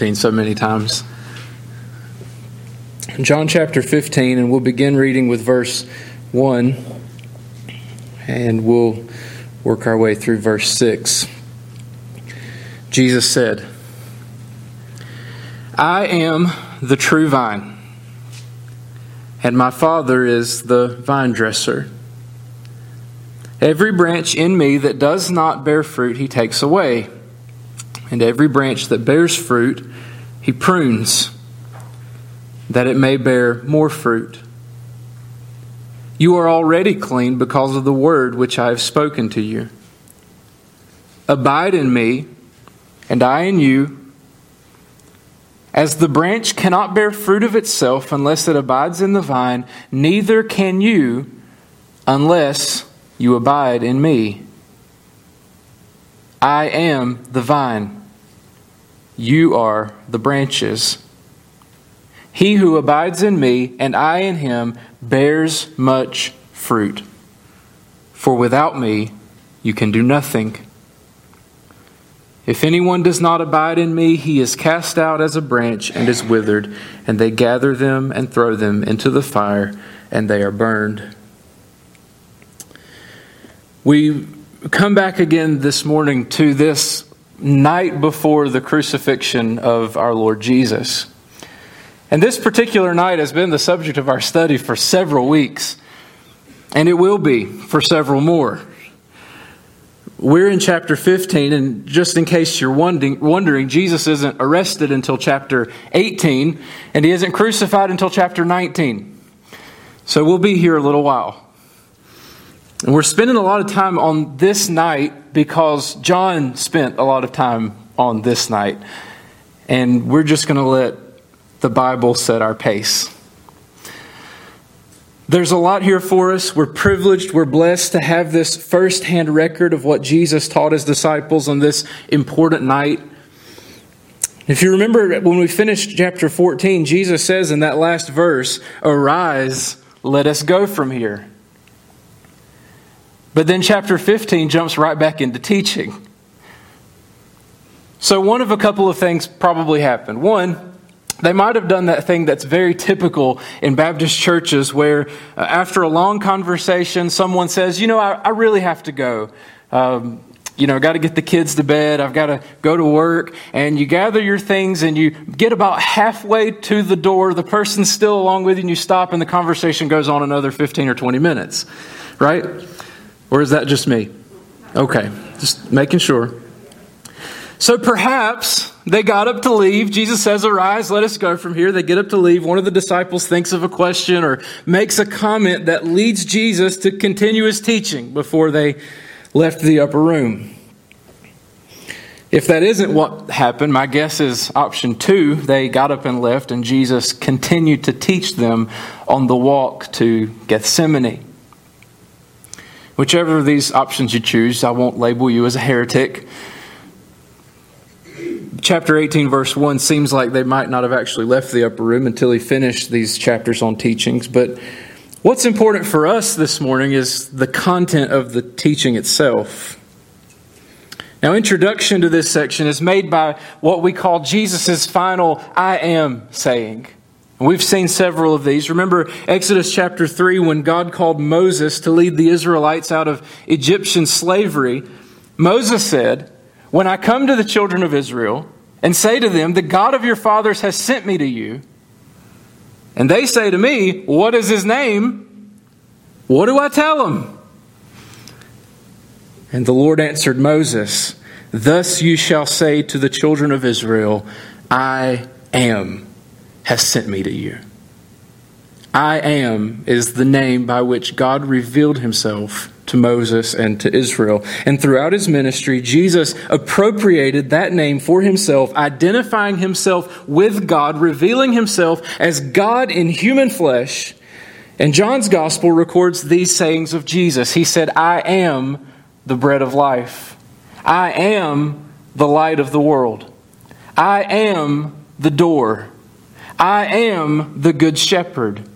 seen so many times. John chapter 15, and we'll begin reading with verse 1, and we'll work our way through verse 6. Jesus said, I am the true vine, and my Father is the vine dresser. Every branch in me that does not bear fruit, he takes away and every branch that bears fruit, he prunes, that it may bear more fruit. You are already clean because of the word which I have spoken to you. Abide in me, and I in you. As the branch cannot bear fruit of itself unless it abides in the vine, neither can you unless you abide in me. I am the vine. You are the branches. He who abides in me and I in him bears much fruit. For without me you can do nothing. If anyone does not abide in me, he is cast out as a branch and is withered, and they gather them and throw them into the fire, and they are burned. We come back again this morning to this night before the crucifixion of our Lord Jesus. And this particular night has been the subject of our study for several weeks, and it will be for several more. We're in chapter 15, and just in case you're wondering, Jesus isn't arrested until chapter 18, and he isn't crucified until chapter 19. So we'll be here a little while. And we're spending a lot of time on this night because John spent a lot of time on this night. And we're just going to let the Bible set our pace. There's a lot here for us. We're privileged, we're blessed to have this firsthand record of what Jesus taught his disciples on this important night. If you remember when we finished chapter 14, Jesus says in that last verse, Arise, let us go from here. But then chapter 15 jumps right back into teaching. So, one of a couple of things probably happened. One, they might have done that thing that's very typical in Baptist churches where, uh, after a long conversation, someone says, You know, I, I really have to go. Um, you know, I've got to get the kids to bed. I've got to go to work. And you gather your things and you get about halfway to the door. The person's still along with you and you stop and the conversation goes on another 15 or 20 minutes, right? Or is that just me? Okay, just making sure. So perhaps they got up to leave. Jesus says, Arise, let us go from here. They get up to leave. One of the disciples thinks of a question or makes a comment that leads Jesus to continue his teaching before they left the upper room. If that isn't what happened, my guess is option two. They got up and left, and Jesus continued to teach them on the walk to Gethsemane. Whichever of these options you choose, I won't label you as a heretic. Chapter 18, verse 1 seems like they might not have actually left the upper room until he finished these chapters on teachings. But what's important for us this morning is the content of the teaching itself. Now, introduction to this section is made by what we call Jesus' final I am saying. We've seen several of these. Remember Exodus chapter 3 when God called Moses to lead the Israelites out of Egyptian slavery. Moses said, When I come to the children of Israel and say to them, The God of your fathers has sent me to you, and they say to me, What is his name? What do I tell them? And the Lord answered Moses, Thus you shall say to the children of Israel, I am has sent me to you. I am is the name by which God revealed himself to Moses and to Israel. And throughout his ministry, Jesus appropriated that name for himself, identifying himself with God, revealing himself as God in human flesh. And John's gospel records these sayings of Jesus. He said, I am the bread of life. I am the light of the world. I am the door. I am the good shepherd.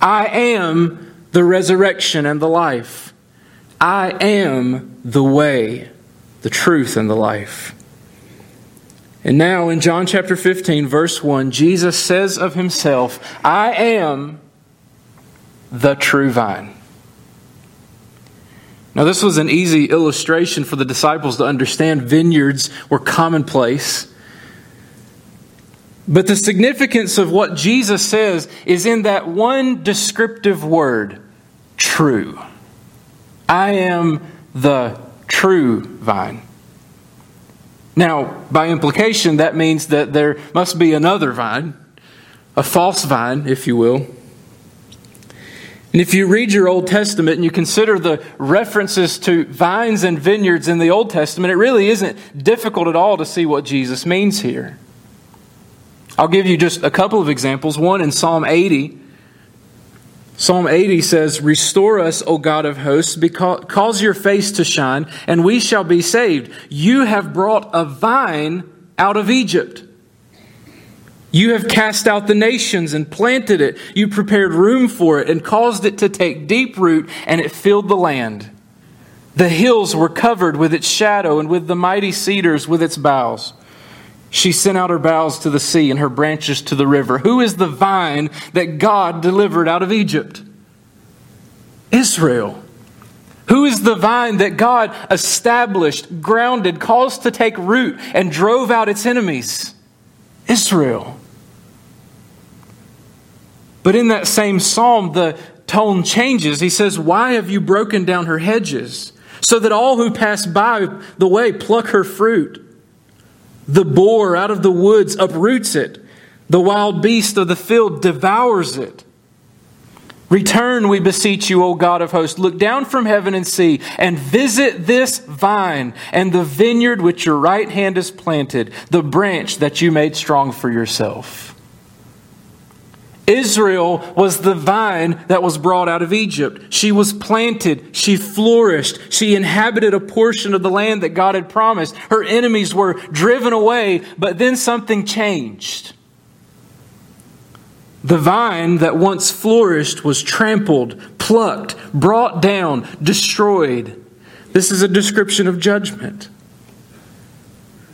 I am the resurrection and the life. I am the way, the truth, and the life. And now in John chapter 15, verse 1, Jesus says of himself, I am the true vine. Now, this was an easy illustration for the disciples to understand. Vineyards were commonplace. But the significance of what Jesus says is in that one descriptive word, true. I am the true vine. Now, by implication, that means that there must be another vine, a false vine, if you will. And if you read your Old Testament and you consider the references to vines and vineyards in the Old Testament, it really isn't difficult at all to see what Jesus means here. I'll give you just a couple of examples. One in Psalm 80. Psalm 80 says, Restore us, O God of hosts, because, cause your face to shine, and we shall be saved. You have brought a vine out of Egypt. You have cast out the nations and planted it. You prepared room for it and caused it to take deep root, and it filled the land. The hills were covered with its shadow, and with the mighty cedars with its boughs. She sent out her boughs to the sea and her branches to the river. Who is the vine that God delivered out of Egypt? Israel. Who is the vine that God established, grounded, caused to take root, and drove out its enemies? Israel. But in that same psalm, the tone changes. He says, Why have you broken down her hedges, so that all who pass by the way pluck her fruit? The boar out of the woods uproots it. The wild beast of the field devours it. Return, we beseech you, O God of hosts. Look down from heaven and see, and visit this vine and the vineyard which your right hand has planted, the branch that you made strong for yourself. Israel was the vine that was brought out of Egypt. She was planted. She flourished. She inhabited a portion of the land that God had promised. Her enemies were driven away, but then something changed. The vine that once flourished was trampled, plucked, brought down, destroyed. This is a description of judgment.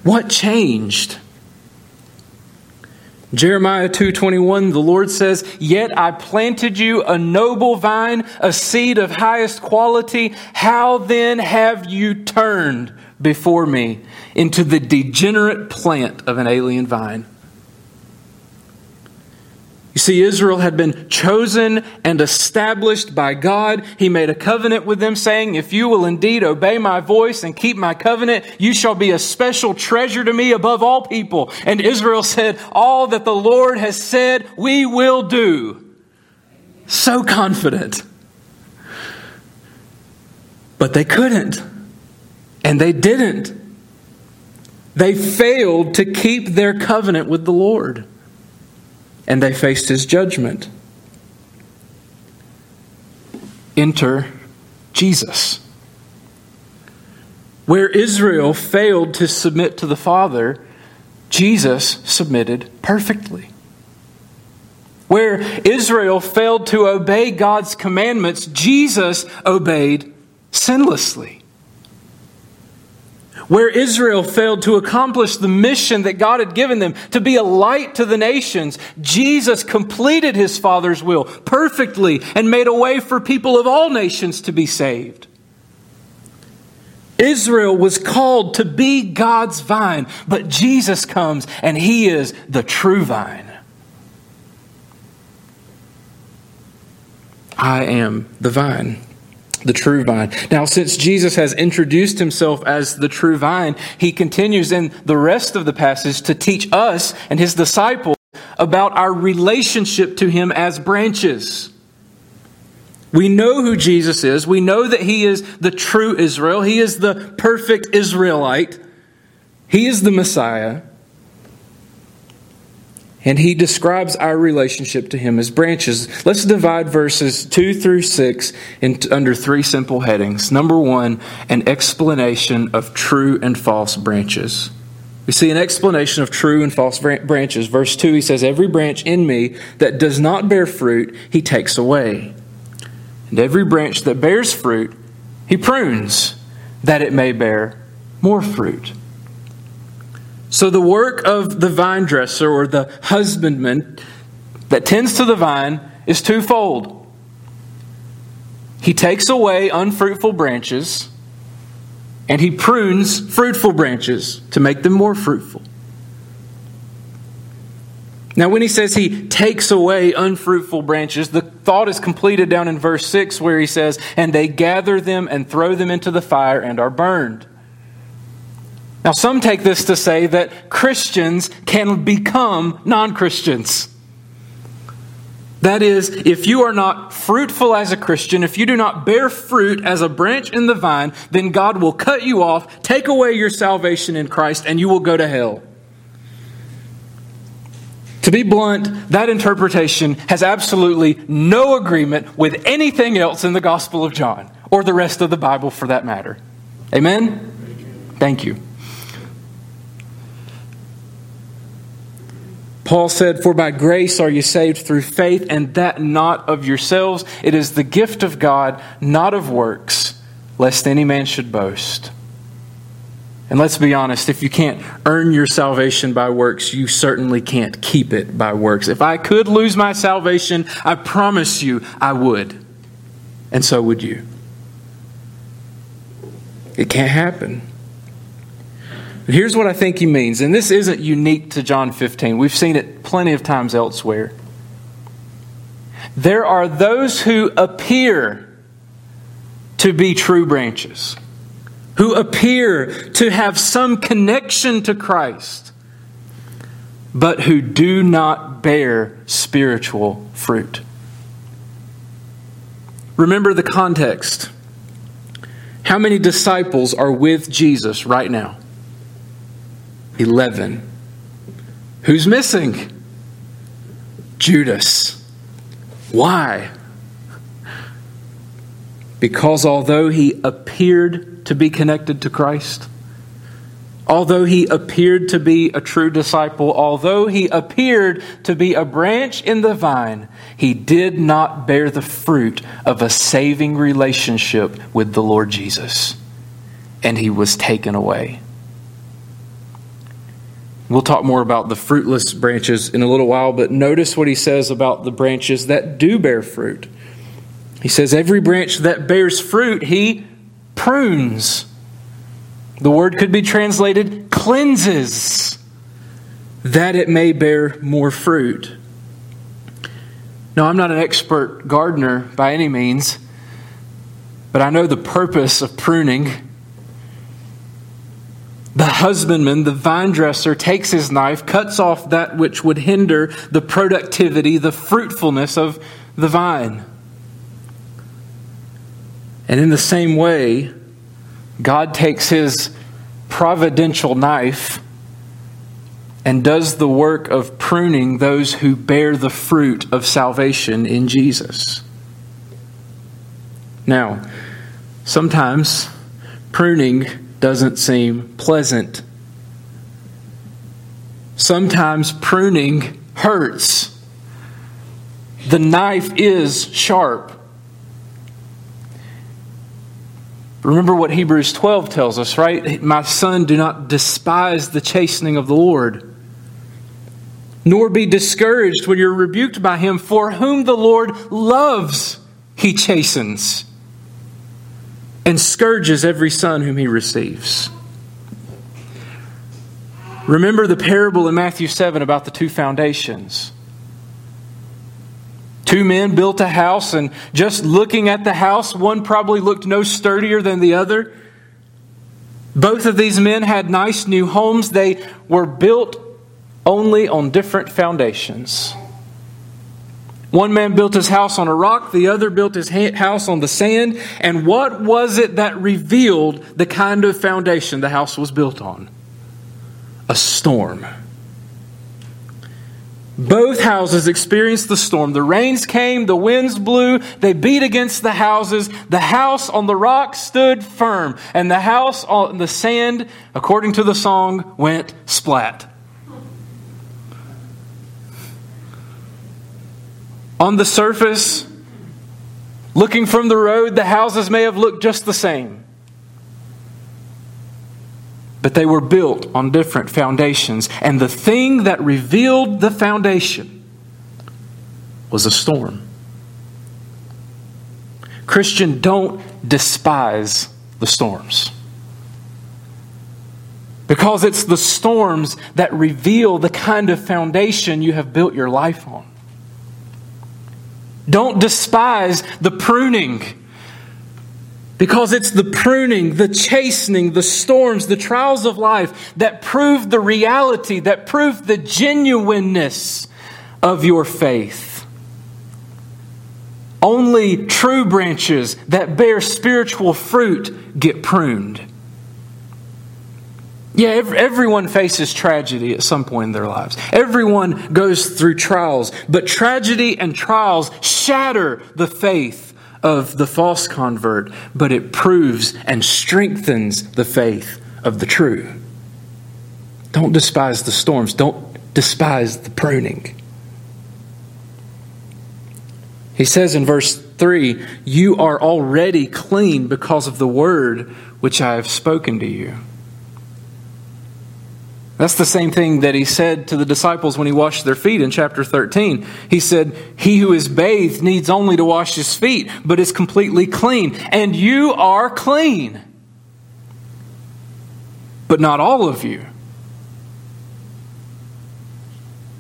What changed? Jeremiah 2:21 the Lord says, "Yet I planted you a noble vine, a seed of highest quality. How then have you turned before me into the degenerate plant of an alien vine?" See, Israel had been chosen and established by God. He made a covenant with them, saying, If you will indeed obey my voice and keep my covenant, you shall be a special treasure to me above all people. And Israel said, All that the Lord has said, we will do. So confident. But they couldn't. And they didn't. They failed to keep their covenant with the Lord and they faced his judgment. Enter Jesus. Where Israel failed to submit to the Father, Jesus submitted perfectly. Where Israel failed to obey God's commandments, Jesus obeyed sinlessly. Where Israel failed to accomplish the mission that God had given them to be a light to the nations, Jesus completed his Father's will perfectly and made a way for people of all nations to be saved. Israel was called to be God's vine, but Jesus comes and he is the true vine. I am the vine the true vine. Now, since Jesus has introduced himself as the true vine, he continues in the rest of the passage to teach us and his disciples about our relationship to him as branches. We know who Jesus is. We know that he is the true Israel. He is the perfect Israelite. He is the Messiah. And he describes our relationship to him as branches. Let's divide verses 2 through 6 into, under three simple headings. Number one, an explanation of true and false branches. We see an explanation of true and false branches. Verse 2, he says, Every branch in me that does not bear fruit, he takes away. And every branch that bears fruit, he prunes, that it may bear more fruit. So, the work of the vine dresser or the husbandman that tends to the vine is twofold. He takes away unfruitful branches and he prunes fruitful branches to make them more fruitful. Now, when he says he takes away unfruitful branches, the thought is completed down in verse 6 where he says, And they gather them and throw them into the fire and are burned. Now, some take this to say that Christians can become non Christians. That is, if you are not fruitful as a Christian, if you do not bear fruit as a branch in the vine, then God will cut you off, take away your salvation in Christ, and you will go to hell. To be blunt, that interpretation has absolutely no agreement with anything else in the Gospel of John, or the rest of the Bible for that matter. Amen? Thank you. Paul said, For by grace are you saved through faith, and that not of yourselves. It is the gift of God, not of works, lest any man should boast. And let's be honest, if you can't earn your salvation by works, you certainly can't keep it by works. If I could lose my salvation, I promise you I would. And so would you. It can't happen. Here's what I think he means, and this isn't unique to John 15. We've seen it plenty of times elsewhere. There are those who appear to be true branches, who appear to have some connection to Christ, but who do not bear spiritual fruit. Remember the context. How many disciples are with Jesus right now? 11. Who's missing? Judas. Why? Because although he appeared to be connected to Christ, although he appeared to be a true disciple, although he appeared to be a branch in the vine, he did not bear the fruit of a saving relationship with the Lord Jesus. And he was taken away. We'll talk more about the fruitless branches in a little while, but notice what he says about the branches that do bear fruit. He says, Every branch that bears fruit, he prunes. The word could be translated cleanses, that it may bear more fruit. Now, I'm not an expert gardener by any means, but I know the purpose of pruning the husbandman, the vine dresser, takes his knife, cuts off that which would hinder the productivity, the fruitfulness of the vine. And in the same way, God takes his providential knife and does the work of pruning those who bear the fruit of salvation in Jesus. Now, sometimes pruning doesn't seem pleasant. Sometimes pruning hurts. The knife is sharp. Remember what Hebrews 12 tells us, right? My son, do not despise the chastening of the Lord, nor be discouraged when you're rebuked by him, for whom the Lord loves, he chastens and scourges every son whom he receives. Remember the parable in Matthew 7 about the two foundations. Two men built a house, and just looking at the house, one probably looked no sturdier than the other. Both of these men had nice new homes. They were built only on different foundations. One man built his house on a rock, the other built his house on the sand. And what was it that revealed the kind of foundation the house was built on? A storm. Both houses experienced the storm. The rains came, the winds blew, they beat against the houses. The house on the rock stood firm, and the house on the sand, according to the song, went splat. On the surface, looking from the road, the houses may have looked just the same. but they were built on different foundations. And the thing that revealed the foundation was a storm. Christian, don't despise the storms. Because it's the storms that reveal the kind of foundation you have built your life on. Don't despise the pruning. Because it's the pruning, the chastening, the storms, the trials of life that prove the reality, that prove the genuineness of your faith. Only true branches that bear spiritual fruit get pruned. Yeah, everyone faces tragedy at some point in their lives. Everyone goes through trials, but tragedy and trials shatter the faith of the false convert, but it proves and strengthens the faith of the true. Don't despise the storms, don't despise the pruning. He says in verse 3 You are already clean because of the word which I have spoken to you. That's the same thing that he said to the disciples when he washed their feet in chapter 13. He said, He who is bathed needs only to wash his feet, but is completely clean. And you are clean. But not all of you.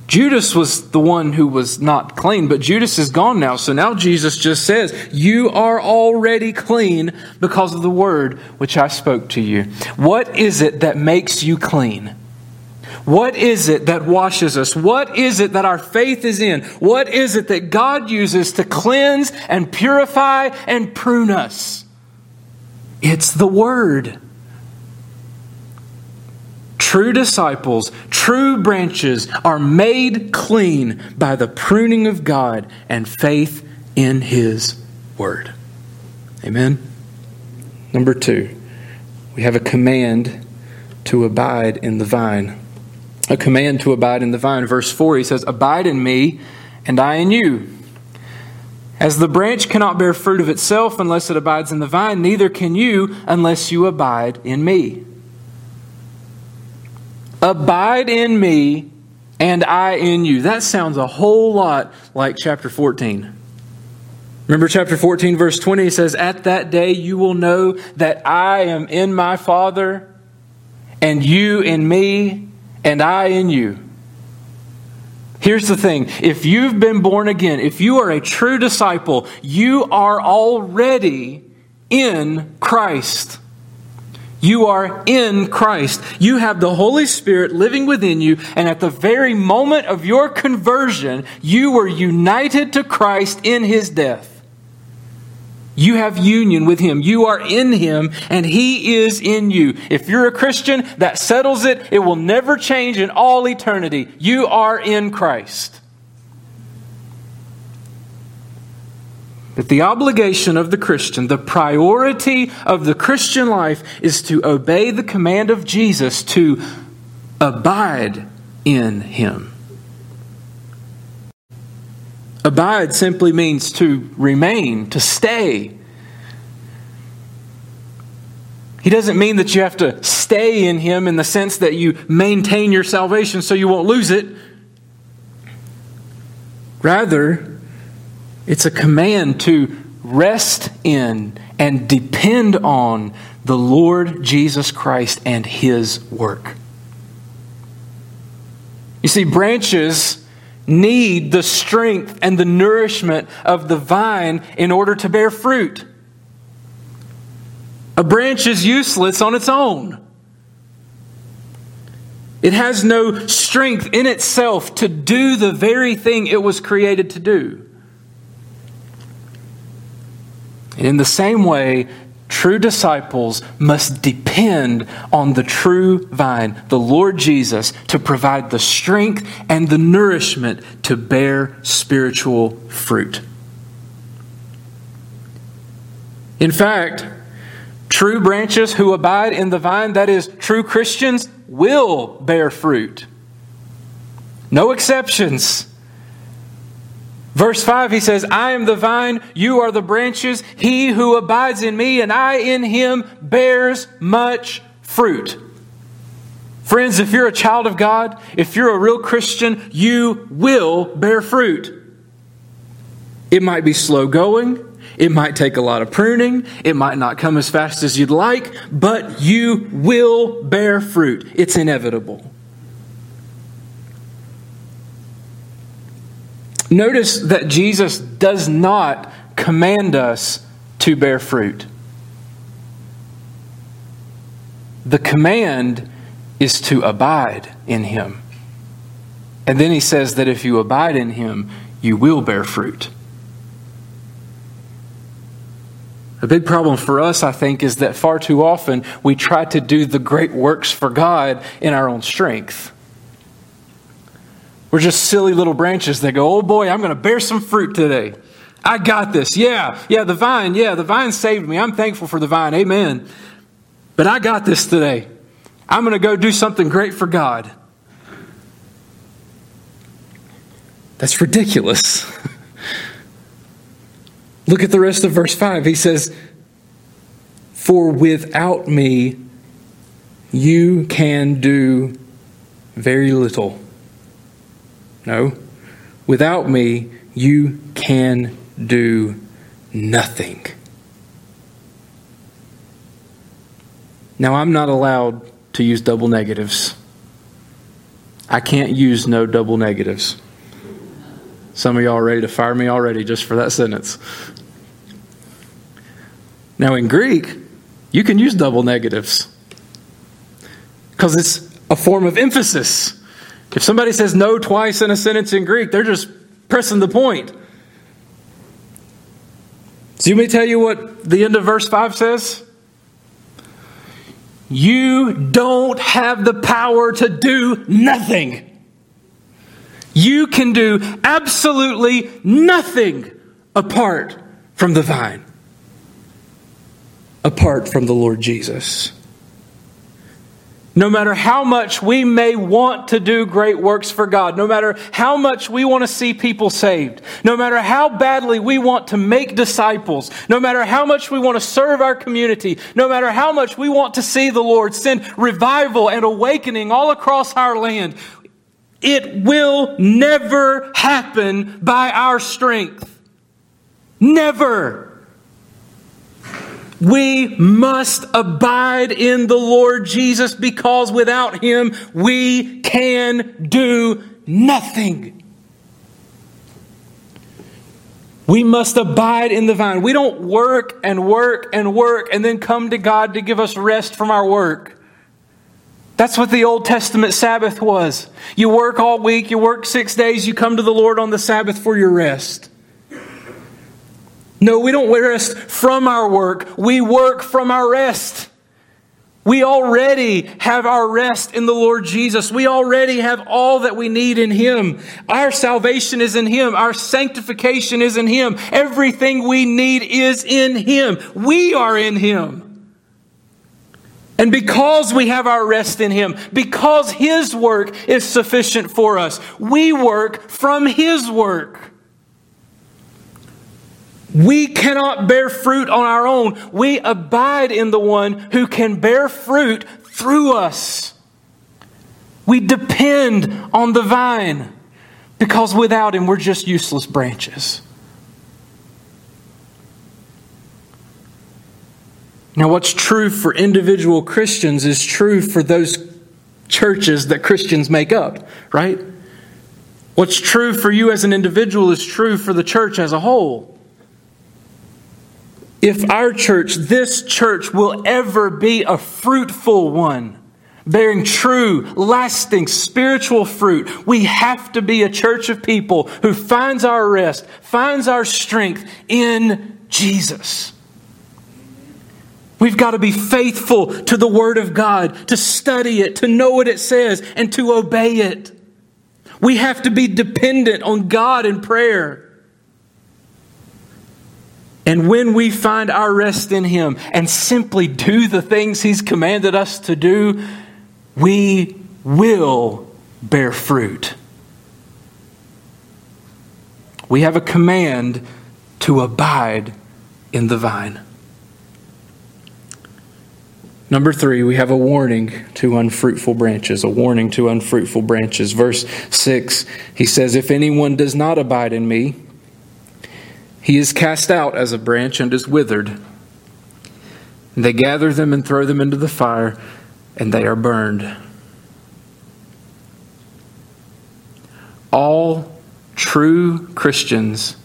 Judas was the one who was not clean, but Judas is gone now. So now Jesus just says, You are already clean because of the word which I spoke to you. What is it that makes you clean? What is it that washes us? What is it that our faith is in? What is it that God uses to cleanse and purify and prune us? It's the Word. True disciples, true branches are made clean by the pruning of God and faith in His Word. Amen. Number two, we have a command to abide in the vine a command to abide in the vine. Verse 4, he says, Abide in me, and I in you. As the branch cannot bear fruit of itself unless it abides in the vine, neither can you unless you abide in me. Abide in me, and I in you. That sounds a whole lot like chapter 14. Remember chapter 14, verse 20, it says, At that day you will know that I am in my Father, and you in me, and I in you. Here's the thing if you've been born again, if you are a true disciple, you are already in Christ. You are in Christ. You have the Holy Spirit living within you, and at the very moment of your conversion, you were united to Christ in his death. You have union with Him. You are in Him, and He is in you. If you're a Christian, that settles it. It will never change in all eternity. You are in Christ. But the obligation of the Christian, the priority of the Christian life, is to obey the command of Jesus to abide in Him. Abide simply means to remain, to stay. He doesn't mean that you have to stay in Him in the sense that you maintain your salvation so you won't lose it. Rather, it's a command to rest in and depend on the Lord Jesus Christ and His work. You see, branches need the strength and the nourishment of the vine in order to bear fruit. A branch is useless on its own. It has no strength in itself to do the very thing it was created to do. In the same way, True disciples must depend on the true vine, the Lord Jesus, to provide the strength and the nourishment to bear spiritual fruit. In fact, true branches who abide in the vine, that is, true Christians, will bear fruit. No exceptions. Verse 5, he says, I am the vine, you are the branches. He who abides in me and I in him bears much fruit. Friends, if you're a child of God, if you're a real Christian, you will bear fruit. It might be slow going. It might take a lot of pruning. It might not come as fast as you'd like, but you will bear fruit. It's inevitable. Notice that Jesus does not command us to bear fruit. The command is to abide in him. And then he says that if you abide in him, you will bear fruit. A big problem for us, I think, is that far too often we try to do the great works for God in our own strength. We're just silly little branches that go, oh boy, I'm going to bear some fruit today. I got this. Yeah, yeah, the vine, yeah, the vine saved me. I'm thankful for the vine. Amen. But I got this today. I'm going to go do something great for God. That's ridiculous. Look at the rest of verse 5. He says, For without me, you can do very little. No. Without me, you can do nothing. Now, I'm not allowed to use double negatives. I can't use no double negatives. Some of y'all are ready to fire me already just for that sentence. Now, in Greek, you can use double negatives because it's a form of emphasis. If somebody says no twice in a sentence in Greek, they're just pressing the point. So, let me tell you what the end of verse 5 says? You don't have the power to do nothing. You can do absolutely nothing apart from the vine, apart from the Lord Jesus. No matter how much we may want to do great works for God, no matter how much we want to see people saved, no matter how badly we want to make disciples, no matter how much we want to serve our community, no matter how much we want to see the Lord send revival and awakening all across our land, it will never happen by our strength. Never. We must abide in the Lord Jesus because without Him we can do nothing. We must abide in the vine. We don't work and work and work and then come to God to give us rest from our work. That's what the Old Testament Sabbath was. You work all week, you work six days, you come to the Lord on the Sabbath for your rest. No, we don't rest from our work. We work from our rest. We already have our rest in the Lord Jesus. We already have all that we need in Him. Our salvation is in Him. Our sanctification is in Him. Everything we need is in Him. We are in Him. And because we have our rest in Him, because His work is sufficient for us, we work from His work. We cannot bear fruit on our own. We abide in the one who can bear fruit through us. We depend on the vine because without him, we're just useless branches. Now, what's true for individual Christians is true for those churches that Christians make up, right? What's true for you as an individual is true for the church as a whole if our church, this church, will ever be a fruitful one, bearing true, lasting spiritual fruit, we have to be a church of people who finds our rest, finds our strength in Jesus. We've got to be faithful to the Word of God, to study it, to know what it says, and to obey it. We have to be dependent on God in prayer. And when we find our rest in Him and simply do the things He's commanded us to do, we will bear fruit. We have a command to abide in the vine. Number three, we have a warning to unfruitful branches. A warning to unfruitful branches. Verse 6, he says, If anyone does not abide in me, he is cast out as a branch and is withered. They gather them and throw them into the fire, and they are burned. All true Christians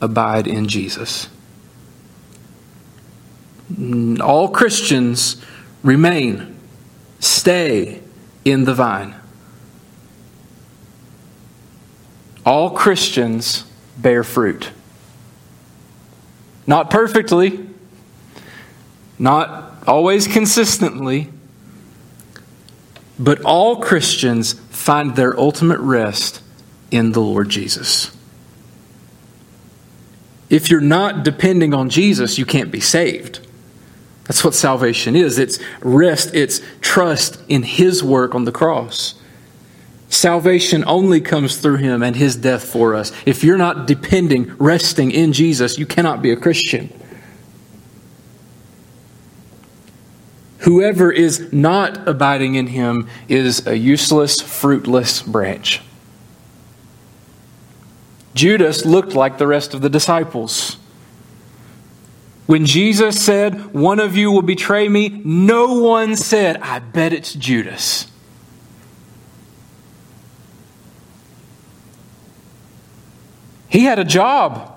abide in Jesus. All Christians remain, stay in the vine. All Christians bear fruit. Not perfectly, not always consistently, but all Christians find their ultimate rest in the Lord Jesus. If you're not depending on Jesus, you can't be saved. That's what salvation is it's rest, it's trust in His work on the cross. Salvation only comes through Him and His death for us. If you're not depending, resting in Jesus, you cannot be a Christian. Whoever is not abiding in Him is a useless, fruitless branch. Judas looked like the rest of the disciples. When Jesus said, One of you will betray me, no one said, I bet it's Judas. He had a job.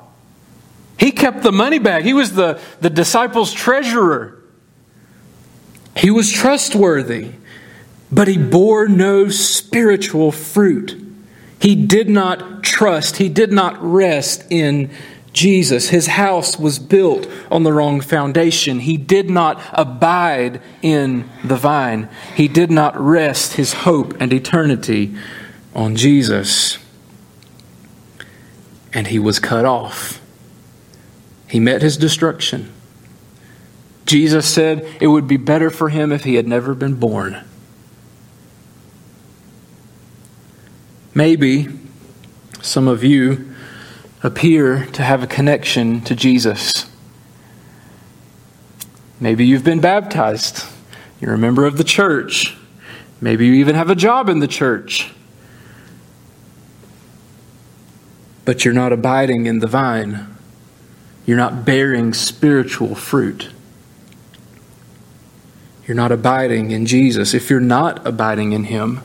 He kept the money bag. He was the, the disciples' treasurer. He was trustworthy, but he bore no spiritual fruit. He did not trust, he did not rest in Jesus. His house was built on the wrong foundation. He did not abide in the vine. He did not rest his hope and eternity on Jesus. And he was cut off. He met his destruction. Jesus said it would be better for him if he had never been born. Maybe some of you appear to have a connection to Jesus. Maybe you've been baptized. You're a member of the church. Maybe you even have a job in the church. But you're not abiding in the vine. You're not bearing spiritual fruit. You're not abiding in Jesus. If you're not abiding in Him,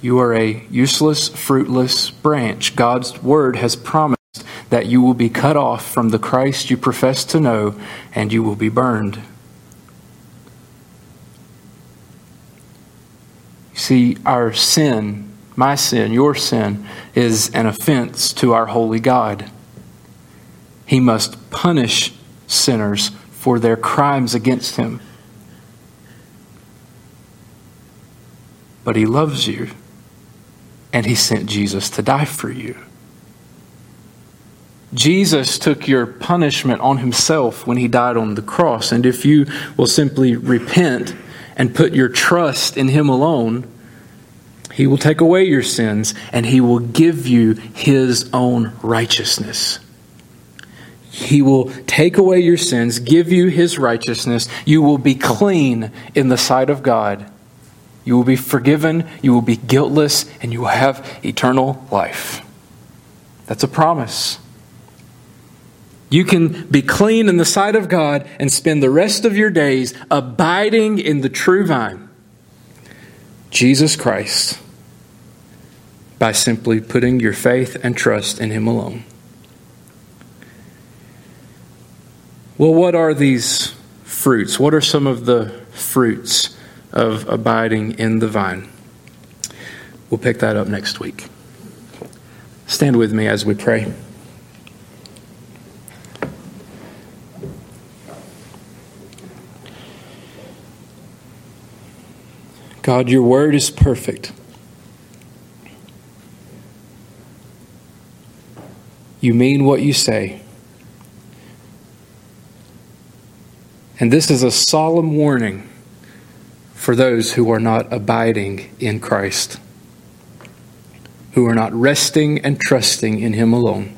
you are a useless, fruitless branch. God's word has promised that you will be cut off from the Christ you profess to know and you will be burned. See, our sin, my sin, your sin, is an offense to our holy God. He must punish sinners for their crimes against him. But he loves you and he sent Jesus to die for you. Jesus took your punishment on himself when he died on the cross. And if you will simply repent and put your trust in him alone, he will take away your sins and he will give you his own righteousness. He will take away your sins, give you his righteousness. You will be clean in the sight of God you will be forgiven, you will be guiltless, and you will have eternal life. That's a promise. You can be clean in the sight of God and spend the rest of your days abiding in the true vine, Jesus Christ, by simply putting your faith and trust in Him alone. Well, what are these fruits? What are some of the fruits? of abiding in the vine. We'll pick that up next week. Stand with me as we pray. God, your word is perfect. You mean what you say. And this is a solemn warning for those who are not abiding in Christ, who are not resting and trusting in Him alone,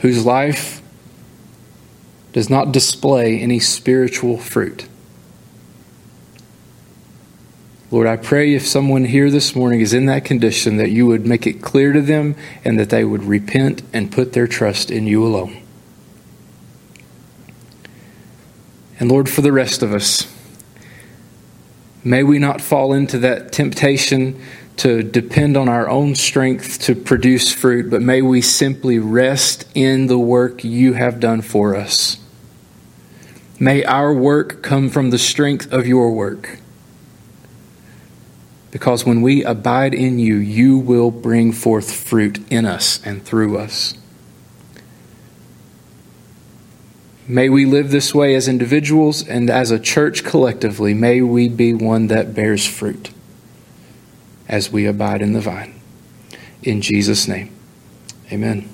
whose life does not display any spiritual fruit. Lord, I pray if someone here this morning is in that condition, that you would make it clear to them and that they would repent and put their trust in you alone. And Lord, for the rest of us, may we not fall into that temptation to depend on our own strength to produce fruit, but may we simply rest in the work you have done for us. May our work come from the strength of your work. Because when we abide in you, you will bring forth fruit in us and through us. May we live this way as individuals and as a church collectively. May we be one that bears fruit as we abide in the vine. In Jesus' name, amen.